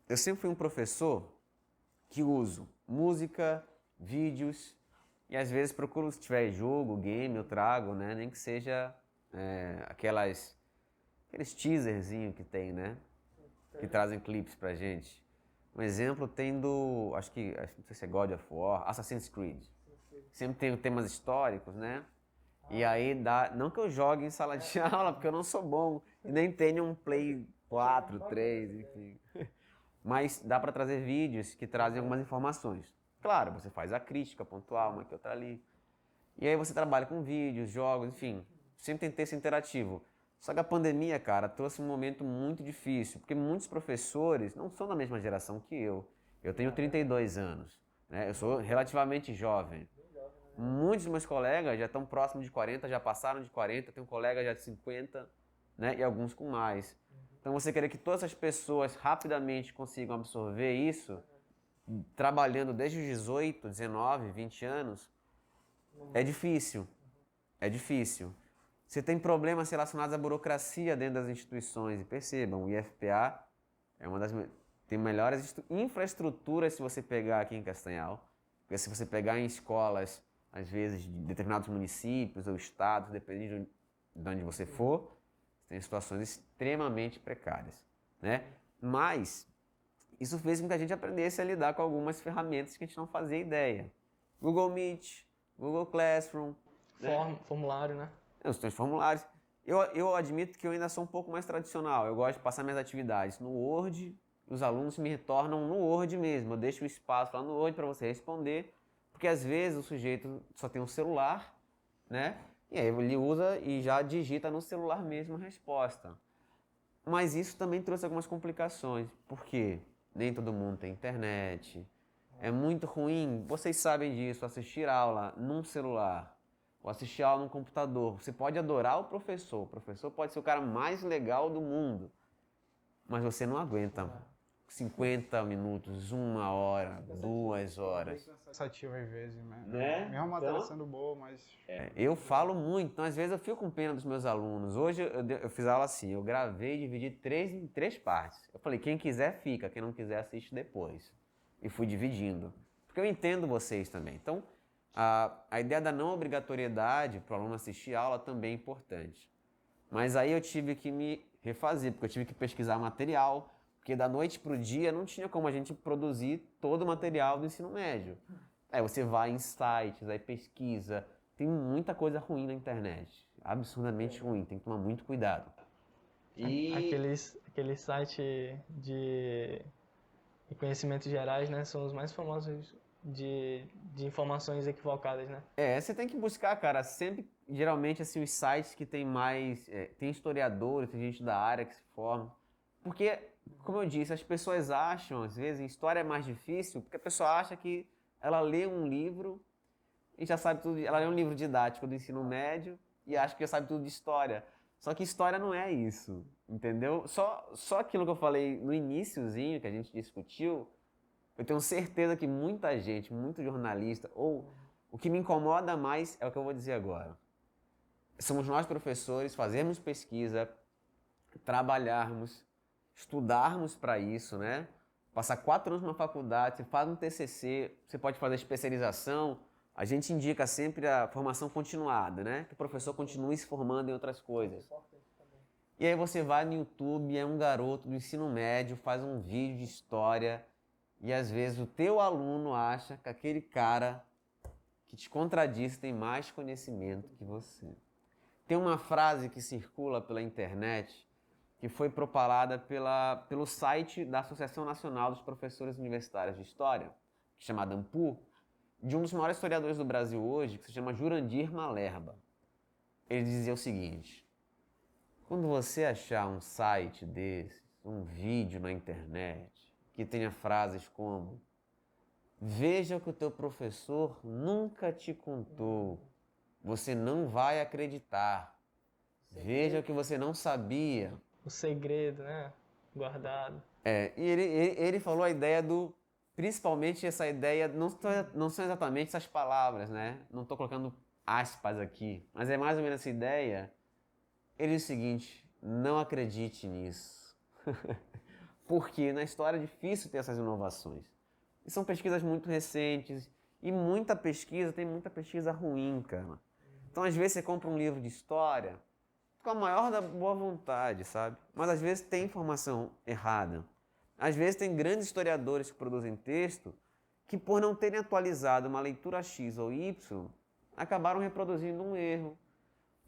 Eu sempre fui um professor que uso música, vídeos e às vezes procuro, se tiver jogo, game, eu trago, né? Nem que seja é, aquelas, aqueles teaserzinho que tem, né? Que trazem clipes pra gente. Um exemplo tem do, acho que, não sei se é God of War, Assassin's Creed. Sempre tem temas históricos, né? E aí dá, não que eu jogue em sala de aula, porque eu não sou bom, e nem tenho um Play 4, 3, enfim. Mas dá para trazer vídeos que trazem algumas informações. Claro, você faz a crítica pontual, uma que outra ali. E aí você trabalha com vídeos, jogos, enfim. Sempre tentei ser interativo. Só que a pandemia, cara, trouxe um momento muito difícil, porque muitos professores não são da mesma geração que eu. Eu tenho 32 anos, né? eu sou relativamente jovem. Muitos dos meus colegas já estão próximos de 40, já passaram de 40, tenho um colega já de 50, né? e alguns com mais. Então você querer que todas essas pessoas rapidamente consigam absorver isso, trabalhando desde os 18, 19, 20 anos, é difícil. É difícil. Você tem problemas relacionados à burocracia dentro das instituições. E percebam, o IFPA é uma das tem melhores infraestruturas se você pegar aqui em Castanhal. Porque se você pegar em escolas, às vezes, de determinados municípios ou estados, dependendo de onde você for, você tem situações extremamente precárias. Né? Mas isso fez com que a gente aprendesse a lidar com algumas ferramentas que a gente não fazia ideia. Google Meet, Google Classroom. Form, né? Formulário, né? Os teus formulários. Eu, eu admito que eu ainda sou um pouco mais tradicional. Eu gosto de passar minhas atividades no Word. Os alunos me retornam no Word mesmo. Eu deixo o espaço lá no Word para você responder. Porque às vezes o sujeito só tem um celular, né? E aí ele usa e já digita no celular mesmo a resposta. Mas isso também trouxe algumas complicações, porque nem todo mundo tem internet. É muito ruim, vocês sabem disso, assistir aula num celular ou assistir aula no computador. Você pode adorar o professor, o professor pode ser o cara mais legal do mundo, mas você não aguenta 50 minutos, uma hora, duas horas. Cansativo às vezes, né? Né? Mesmo a matéria Então- sendo boa, mas É, eu falo muito, então às vezes eu fico com pena dos meus alunos. Hoje eu, eu fiz aula assim, eu gravei e dividi três, em três partes. Eu falei, quem quiser fica, quem não quiser assiste depois. E fui dividindo. Porque eu entendo vocês também. Então, a, a ideia da não obrigatoriedade para o aluno assistir aula também é importante. Mas aí eu tive que me refazer, porque eu tive que pesquisar material, porque da noite para o dia não tinha como a gente produzir todo o material do ensino médio. Aí você vai em sites, aí pesquisa. Tem muita coisa ruim na internet. Absurdamente ruim, tem que tomar muito cuidado. E Aqueles, aquele site de conhecimentos gerais, né? São os mais famosos de, de informações equivocadas, né? É, você tem que buscar, cara, sempre, geralmente, assim, os sites que tem mais, é, tem historiadores, tem gente da área que se forma. Porque, como eu disse, as pessoas acham, às vezes, história é mais difícil, porque a pessoa acha que ela lê um livro e já sabe tudo, ela lê um livro didático do ensino médio e acha que já sabe tudo de história. Só que história não é isso, entendeu? Só, só aquilo que eu falei no iniciozinho, que a gente discutiu, eu tenho certeza que muita gente, muito jornalista, ou o que me incomoda mais é o que eu vou dizer agora. Somos nós, professores, fazermos pesquisa, trabalharmos, estudarmos para isso, né? Passar quatro anos numa faculdade, você faz um TCC, você pode fazer especialização. A gente indica sempre a formação continuada, né? Que o professor continue se formando em outras coisas. E aí você vai no YouTube, é um garoto do ensino médio, faz um vídeo de história, e às vezes o teu aluno acha que aquele cara que te contradiz tem mais conhecimento que você. Tem uma frase que circula pela internet que foi propalada pela, pelo site da Associação Nacional dos Professores Universitários de História, é chamada AMPU, de um dos maiores historiadores do Brasil hoje, que se chama Jurandir Malerba. Ele dizia o seguinte: quando você achar um site desses, um vídeo na internet, que tenha frases como Veja o que o teu professor nunca te contou. Você não vai acreditar. Veja o que você não sabia. O segredo, né? Guardado. É, e ele, ele, ele falou a ideia do. Principalmente essa ideia, não, não são exatamente essas palavras, né? Não estou colocando aspas aqui, mas é mais ou menos essa ideia. Ele diz o seguinte: não acredite nisso. Porque na história é difícil ter essas inovações. E são pesquisas muito recentes. E muita pesquisa, tem muita pesquisa ruim, cara. Então, às vezes, você compra um livro de história com a maior da boa vontade, sabe? Mas às vezes tem informação errada. Às vezes tem grandes historiadores que produzem texto que, por não terem atualizado uma leitura X ou Y, acabaram reproduzindo um erro.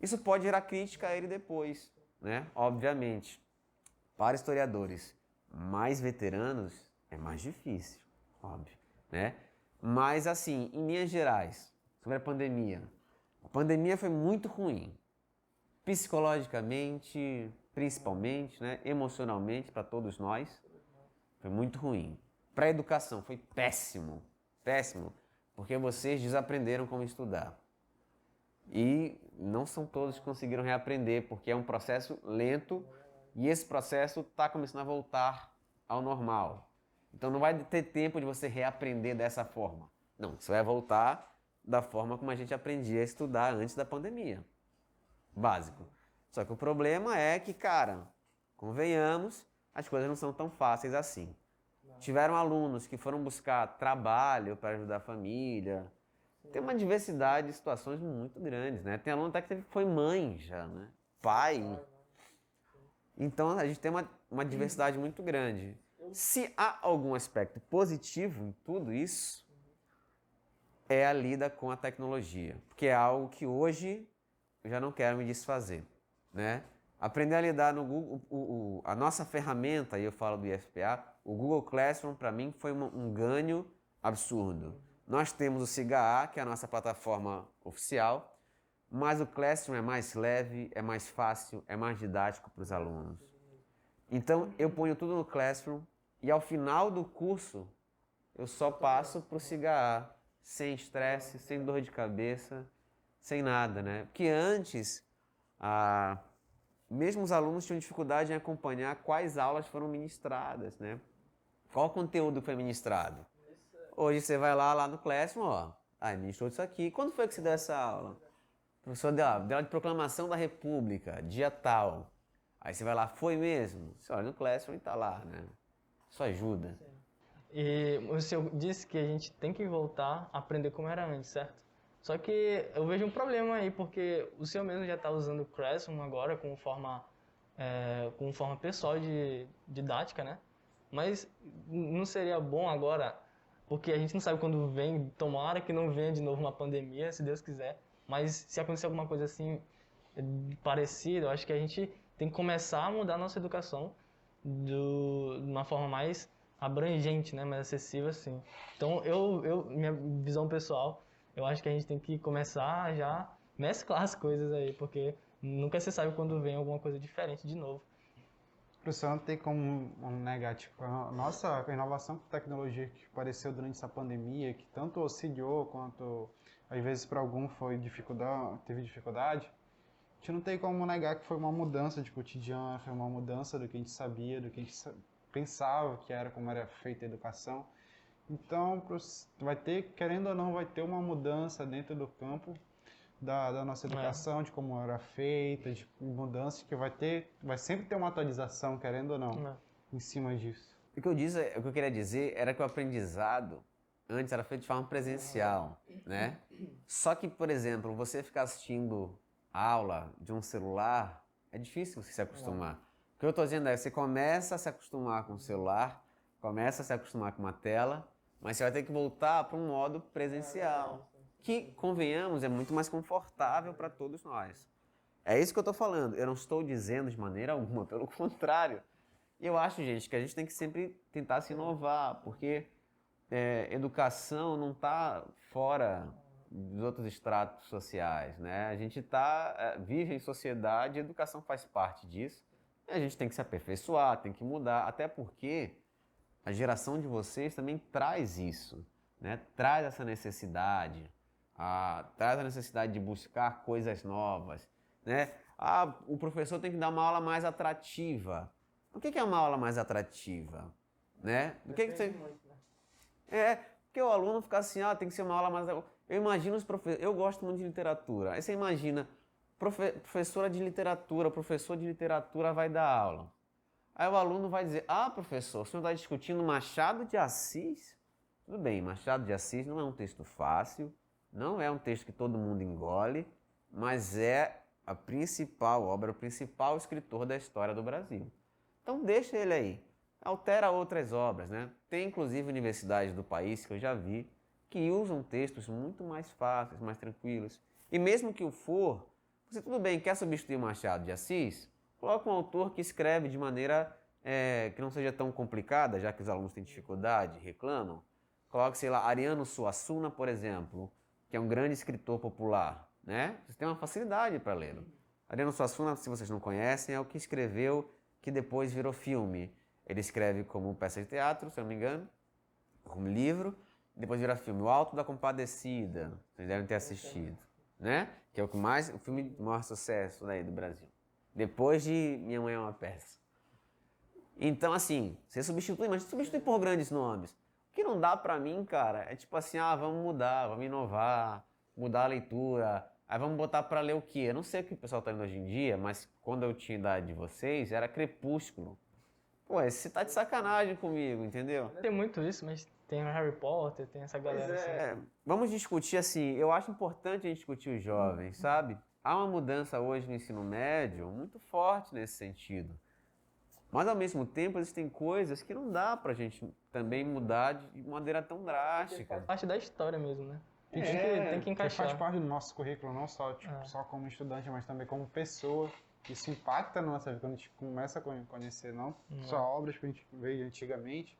Isso pode gerar crítica a ele depois, né? Obviamente. Para historiadores mais veteranos é mais difícil, óbvio, né? Mas assim, em linhas gerais, sobre a pandemia. A pandemia foi muito ruim psicologicamente, principalmente, né, emocionalmente para todos nós, foi muito ruim. Para a educação foi péssimo, péssimo, porque vocês desaprenderam como estudar. E não são todos que conseguiram reaprender, porque é um processo lento e esse processo está começando a voltar ao normal. Então não vai ter tempo de você reaprender dessa forma. Não, você vai voltar da forma como a gente aprendia a estudar antes da pandemia básico. Só que o problema é que, cara, convenhamos, as coisas não são tão fáceis assim. Tiveram alunos que foram buscar trabalho para ajudar a família. Tem uma diversidade de situações muito grandes, né? Tem aluno até que foi mãe já, né? Pai. Então a gente tem uma, uma diversidade muito grande. Se há algum aspecto positivo em tudo isso, é a lida com a tecnologia. Porque é algo que hoje eu já não quero me desfazer, né? Aprender a lidar no Google, o- o- a nossa ferramenta, aí eu falo do IFPA, o Google Classroom para mim foi um ganho absurdo. Nós temos o SIGA, que é a nossa plataforma oficial, mas o Classroom é mais leve, é mais fácil, é mais didático para os alunos. Então, eu ponho tudo no Classroom e ao final do curso, eu só passo para o SIGA, sem estresse, sem dor de cabeça, sem nada, né? Porque antes, ah, mesmo os alunos tinham dificuldade em acompanhar quais aulas foram ministradas, né? Qual conteúdo foi ministrado? Hoje você vai lá, lá no Classroom, ó, ah, ministrou isso aqui. Quando foi que você deu essa aula? Professor deu, deu de proclamação da República, dia tal. Aí você vai lá, foi mesmo? Você olha no Classroom e tá lá, né? Isso ajuda. E o senhor disse que a gente tem que voltar a aprender como era antes, certo? Só que eu vejo um problema aí, porque o senhor mesmo já está usando o Classroom agora como forma, é, como forma pessoal de didática, né? Mas não seria bom agora, porque a gente não sabe quando vem, tomara que não venha de novo uma pandemia, se Deus quiser, mas se acontecer alguma coisa assim parecida, eu acho que a gente tem que começar a mudar a nossa educação do, de uma forma mais abrangente, né, mais acessível assim. Então, eu, eu, minha visão pessoal, eu acho que a gente tem que começar já mesclar as coisas aí, porque nunca se sabe quando vem alguma coisa diferente de novo. Professor, não tem como negar, tipo, a nossa inovação com tecnologia que apareceu durante essa pandemia, que tanto auxiliou quanto às vezes para algum foi dificuldade, teve dificuldade, a gente não tem como negar que foi uma mudança de cotidiano, foi uma mudança do que a gente sabia, do que a gente pensava que era como era feita a educação. Então, vai ter, querendo ou não, vai ter uma mudança dentro do campo da, da nossa é. educação, é. de como era feita, de mudanças que vai ter, vai sempre ter uma atualização, querendo ou não, é. em cima disso. O que eu disse, o que eu queria dizer era que o aprendizado antes era feito de forma presencial, né? Só que, por exemplo, você ficar assistindo aula de um celular é difícil você se acostumar. O que eu estou dizendo é, você começa a se acostumar com o celular, começa a se acostumar com uma tela, mas você vai ter que voltar para um modo presencial, que, convenhamos, é muito mais confortável para todos nós. É isso que eu estou falando. Eu não estou dizendo de maneira alguma, pelo contrário. Eu acho, gente, que a gente tem que sempre tentar se inovar, porque é, educação não está fora dos outros estratos sociais, né? A gente tá, é, vive em sociedade, educação faz parte disso. A gente tem que se aperfeiçoar, tem que mudar, até porque a geração de vocês também traz isso, né? traz essa necessidade, a, traz a necessidade de buscar coisas novas. Né? Ah, o professor tem que dar uma aula mais atrativa. O que é uma aula mais atrativa? Né? Do que, que você... Né? É, porque o aluno fica assim, ah, tem que ser uma aula mais. Eu imagino os professores. Eu gosto muito de literatura. Aí você imagina profe professora de literatura, professor de literatura vai dar aula. Aí o aluno vai dizer: Ah, professor, o senhor está discutindo Machado de Assis? Tudo bem, Machado de Assis não é um texto fácil, não é um texto que todo mundo engole, mas é a principal obra, o principal escritor da história do Brasil. Então deixa ele aí. Altera outras obras, né? Tem inclusive universidades do país que eu já vi que usam textos muito mais fáceis, mais tranquilos. E mesmo que o for, você tudo bem, quer substituir o Machado de Assis? Coloca um autor que escreve de maneira é, que não seja tão complicada, já que os alunos têm dificuldade, reclamam. Coloque, sei lá, Ariano Suassuna, por exemplo, que é um grande escritor popular, né? Você tem uma facilidade para lê-lo. Ariano Suassuna, se vocês não conhecem, é o que escreveu que depois virou filme. Ele escreve como peça de teatro, se eu não me engano, como livro, depois vira filme. O Alto da Compadecida, vocês devem ter assistido, né? Que é o que mais, o filme de maior sucesso daí do Brasil. Depois de Minha Mãe é uma Peça. Então, assim, você substitui, mas substitui por grandes nomes. O que não dá pra mim, cara, é tipo assim, ah, vamos mudar, vamos inovar, mudar a leitura. Aí vamos botar pra ler o quê? Eu não sei o que o pessoal tá lendo hoje em dia, mas quando eu tinha idade de vocês, era Crepúsculo. Pô, você tá de sacanagem comigo, entendeu? Tem muito isso, mas tem o Harry Potter, tem essa galera. É. Assim. Vamos discutir assim, eu acho importante a gente discutir os jovens, sabe? Há uma mudança hoje no ensino médio muito forte nesse sentido. Mas ao mesmo tempo existem coisas que não dá pra gente também mudar de maneira tão drástica. Faz parte da história mesmo, né? É, tem, que, tem que encaixar. Faz parte do nosso currículo, não só, tipo, é. só como estudante, mas também como pessoa. Isso impacta na nossa vida quando a gente começa a conhecer não uhum. só obras que a gente veio antigamente,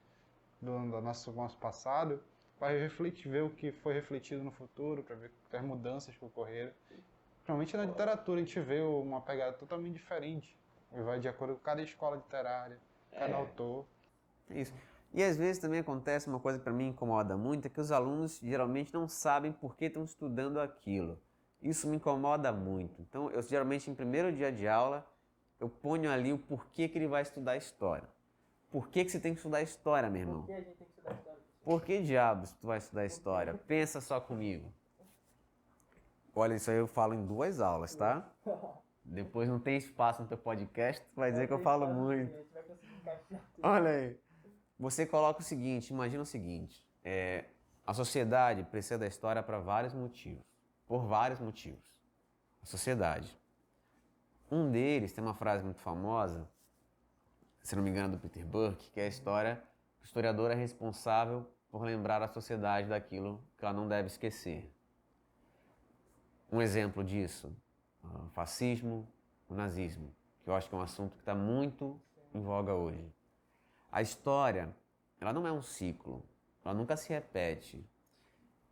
do, do nosso, nosso passado, para refletir, ver o que foi refletido no futuro, para ver as mudanças que ocorreram. Principalmente na literatura, a gente vê uma pegada totalmente diferente. E vai de acordo com cada escola literária, cada É. autor. Isso. E às vezes também acontece uma coisa que para mim incomoda muito, é que os alunos geralmente não sabem por que estão estudando aquilo. Isso me incomoda muito. Então, eu geralmente em primeiro dia de aula, eu ponho ali o porquê que ele vai estudar história. Por que, que você tem que estudar história, meu irmão? Por que a gente tem que estudar história? Por que diabos tu vai estudar história? Pensa só comigo. Olha, isso aí eu falo em duas aulas, tá? Depois não tem espaço no teu podcast, vai dizer que eu falo muito. Olha aí. Você coloca o seguinte, imagina o seguinte, é, a sociedade precisa da história para vários motivos, por vários motivos. A sociedade. Um deles tem uma frase muito famosa, se não me engano, do Peter Burke, que é a história que o historiador é responsável por lembrar a sociedade daquilo que ela não deve esquecer. Um exemplo disso, o fascismo, o nazismo, que eu acho que é um assunto que está muito em voga hoje. A história, ela não é um ciclo, ela nunca se repete.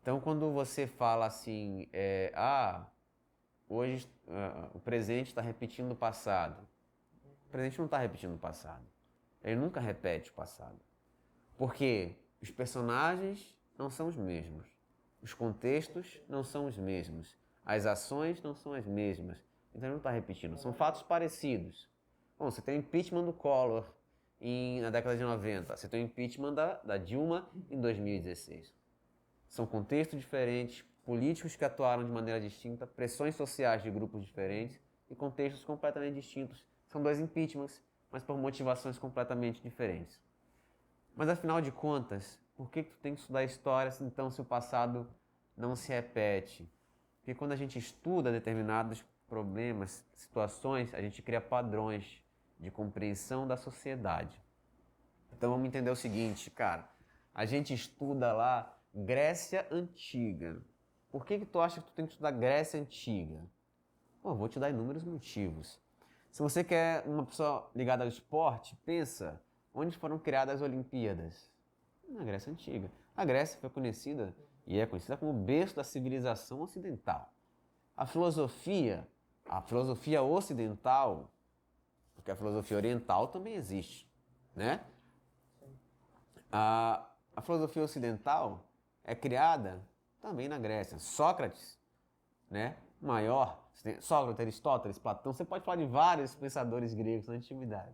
Então, quando você fala assim, é, ah, hoje ah, o presente está repetindo o passado. O presente não está repetindo o passado. Ele nunca repete o passado. Porque os personagens não são os mesmos. Os contextos não são os mesmos. As ações não são as mesmas. Então ele não está repetindo. São fatos parecidos. Bom, você tem o impeachment do Collor em, na década de 90. Você tem o impeachment da, da Dilma em 2016. São contextos diferentes, políticos que atuaram de maneira distinta, pressões sociais de grupos diferentes e contextos completamente distintos. São dois impeachments, mas por motivações completamente diferentes. Mas afinal de contas, por que, que tu tem que estudar história então se o passado não se repete? Porque quando a gente estuda determinados problemas, situações, a gente cria padrões de compreensão da sociedade. Então vamos entender o seguinte, cara. A gente estuda lá Grécia Antiga. Por que, que tu acha que tu tem que estudar Grécia Antiga? Pô, vou te dar inúmeros motivos. Se você quer uma pessoa ligada ao esporte, pensa onde foram criadas as Olimpíadas? Na Grécia Antiga. A Grécia foi conhecida e é conhecida como o berço da civilização ocidental. A filosofia, a filosofia ocidental, porque a filosofia oriental também existe, né? A, a filosofia ocidental é criada também na Grécia. Sócrates, né? Maior, Sócrates, Aristóteles, Platão, você pode falar de vários pensadores gregos na antiguidade.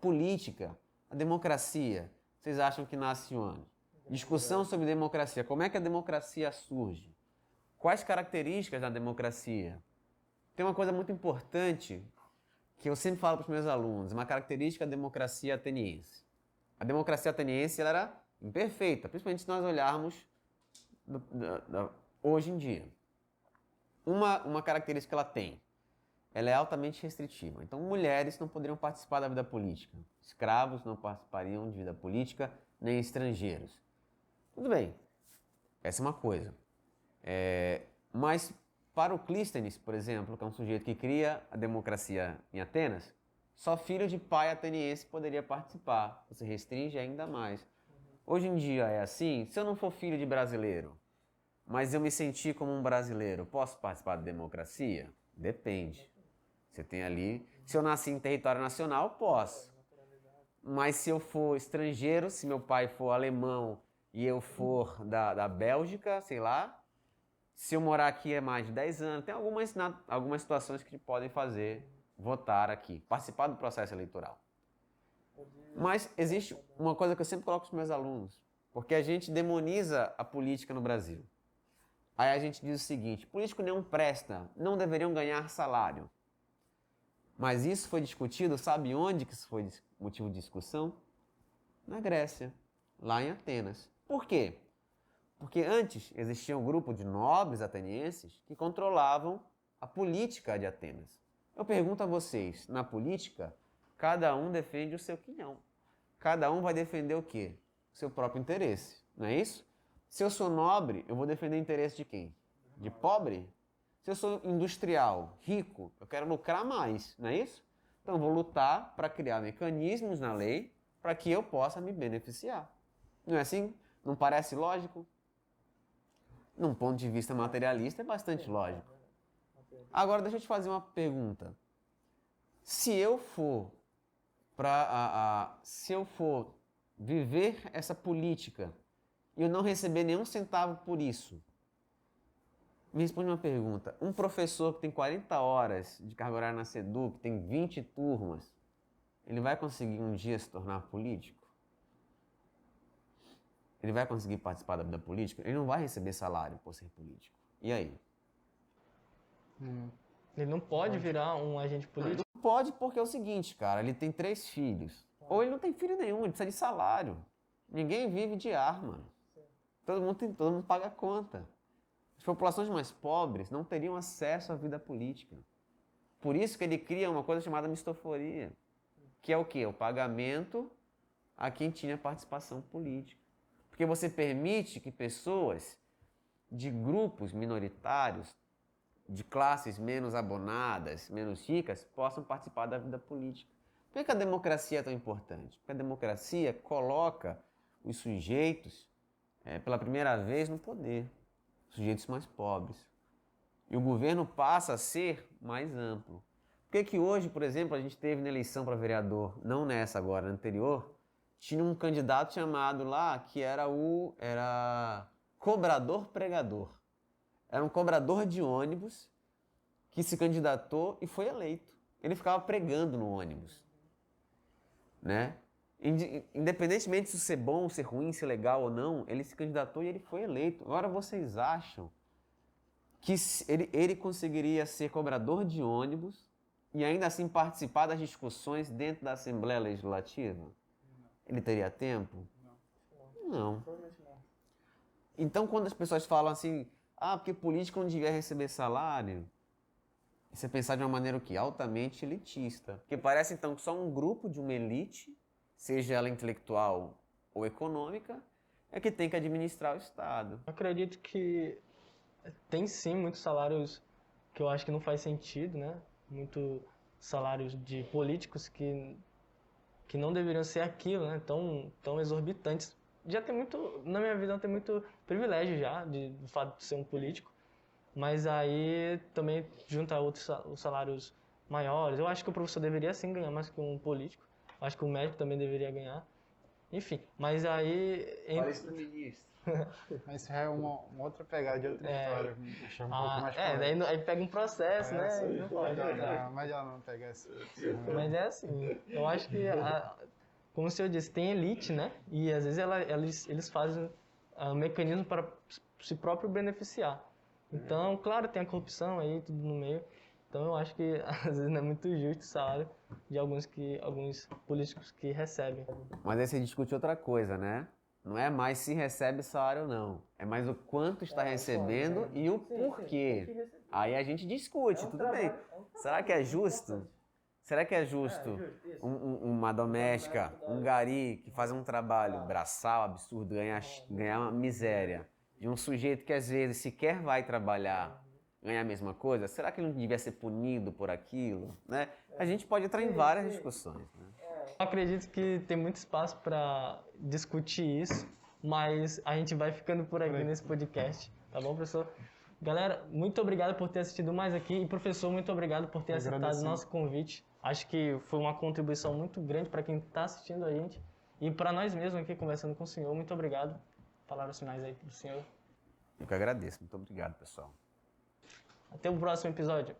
Política, a democracia, vocês acham que nasce onde? Discussão sobre democracia. Como é que a democracia surge? Quais características da democracia? Tem uma coisa muito importante que eu sempre falo para os meus alunos, uma característica da democracia ateniense. A democracia ateniense ela era imperfeita, principalmente se nós olharmos do, do, do, hoje em dia. Uma, uma característica que ela tem, ela é altamente restritiva. Então, mulheres não poderiam participar da vida política, escravos não participariam de vida política, nem estrangeiros. Tudo bem, essa é uma coisa. É, mas para o Clístenes, por exemplo, que é um sujeito que cria a democracia em Atenas, só filho de pai ateniense poderia participar. Você restringe ainda mais. Hoje em dia é assim, se eu não for filho de brasileiro, mas eu me sentir como um brasileiro, posso participar da democracia? Depende. Você tem ali. Se eu nasci em território nacional, posso. Mas se eu for estrangeiro, se meu pai for alemão e eu for da, da Bélgica, sei lá, se eu morar aqui é mais de 10 anos, tem algumas, algumas situações que podem fazer votar aqui, participar do processo eleitoral. Mas existe uma coisa que eu sempre coloco para os meus alunos, porque a gente demoniza a política no Brasil. Aí a gente diz o seguinte: político não presta, não deveriam ganhar salário. Mas isso foi discutido, sabe onde que isso foi motivo de discussão? Na Grécia, lá em Atenas. Por quê? Porque antes existia um grupo de nobres atenienses que controlavam a política de Atenas. Eu pergunto a vocês, na política, cada um defende o seu quinhão. Cada um vai defender o quê? O seu próprio interesse, não é isso? Se eu sou nobre, eu vou defender o interesse de quem? De pobre? Se eu sou industrial, rico, eu quero lucrar mais, não é isso? Então eu vou lutar para criar mecanismos na lei para que eu possa me beneficiar. Não é assim? Não parece lógico? Num ponto de vista materialista, é bastante lógico. Agora, deixa eu te fazer uma pergunta. Se eu for para se eu for viver essa política e eu não receber nenhum centavo por isso, me responde uma pergunta. Um professor que tem 40 horas de carga horária na SEDU, que tem 20 turmas, ele vai conseguir um dia se tornar político? Ele vai conseguir participar da vida política? Ele não vai receber salário por ser político. E aí? Hum. Ele não pode virar um agente político? Não pode porque é o seguinte, cara, ele tem três filhos. Ou ele não tem filho nenhum, ele precisa de salário. Ninguém vive de arma. Todo mundo, tem, todo mundo paga conta. As populações mais pobres não teriam acesso à vida política. Por isso que ele cria uma coisa chamada mistoforia, que é o quê? O pagamento a quem tinha participação política. Porque você permite que pessoas de grupos minoritários, de classes menos abonadas, menos ricas, possam participar da vida política. Por que a democracia é tão importante? Porque a democracia coloca os sujeitos é, pela primeira vez no poder sujeitos mais pobres. E o governo passa a ser mais amplo. Por que, que hoje, por exemplo, a gente teve na eleição para vereador, não nessa agora, anterior, tinha um candidato chamado lá que era o era cobrador pregador. Era um cobrador de ônibus que se candidatou e foi eleito. Ele ficava pregando no ônibus, né? Independentemente de ser bom, ser ruim, ser legal ou não, ele se candidatou e ele foi eleito. Agora vocês acham que ele, ele conseguiria ser cobrador de ônibus e ainda assim participar das discussões dentro da Assembleia Legislativa? Ele teria tempo? Não. Então, quando as pessoas falam assim, ah, porque político não devia receber salário, você pensar de uma maneira o quê? Altamente elitista. Porque parece então que só um grupo de uma elite seja ela intelectual ou econômica, é que tem que administrar o Estado. Acredito que tem sim muitos salários que eu acho que não faz sentido, né? Muitos salários de políticos que, que não deveriam ser aquilo, né? Tão, tão exorbitantes. Já tem muito, na minha visão, tem muito privilégio já de, do fato de ser um político. Mas aí também junta outros os salários maiores. Eu acho que o professor deveria sim ganhar mais que um político. Acho que o médico também deveria ganhar. Enfim, mas aí. Fala isso do ministro. Mas isso é uma, uma, outra pegada de outra é, história. Um ah, pouco mais É, daí aí pega um processo, é, né? Não pode. Não, mas ela não pega essa. Mas é assim, eu acho que, a, como o senhor disse, tem elite, né? E às vezes ela, eles, eles fazem um mecanismo para se próprio beneficiar. Então, claro, tem a corrupção aí, tudo no meio. Então eu acho que às vezes não é muito justo o salário de alguns, que, alguns políticos que recebem. Mas aí você discute outra coisa, né? Não é mais se recebe salário ou não. É mais o quanto está é, recebendo é. e o porquê. Aí a gente discute, é um tudo trabalho, bem. É um Será que é justo? Será que é justo é, um, um, uma doméstica, um gari que faz um trabalho braçal absurdo, ganhar, ganhar uma miséria, de um sujeito que às vezes sequer vai trabalhar ganhar a mesma coisa? Será que ele não devia ser punido por aquilo? Né? A gente pode entrar em várias discussões. Né? Acredito que tem muito espaço para discutir isso, mas a gente vai ficando por aqui nesse podcast, tá bom, professor? Galera, muito obrigado por ter assistido mais aqui e professor, muito obrigado por ter Eu aceitado o nosso convite. Acho que foi uma contribuição muito grande para quem está assistindo a gente e para nós mesmos aqui conversando com o senhor. Muito obrigado. Palavras finais aí para o senhor. Eu que agradeço. Muito obrigado, pessoal. Até o próximo episódio.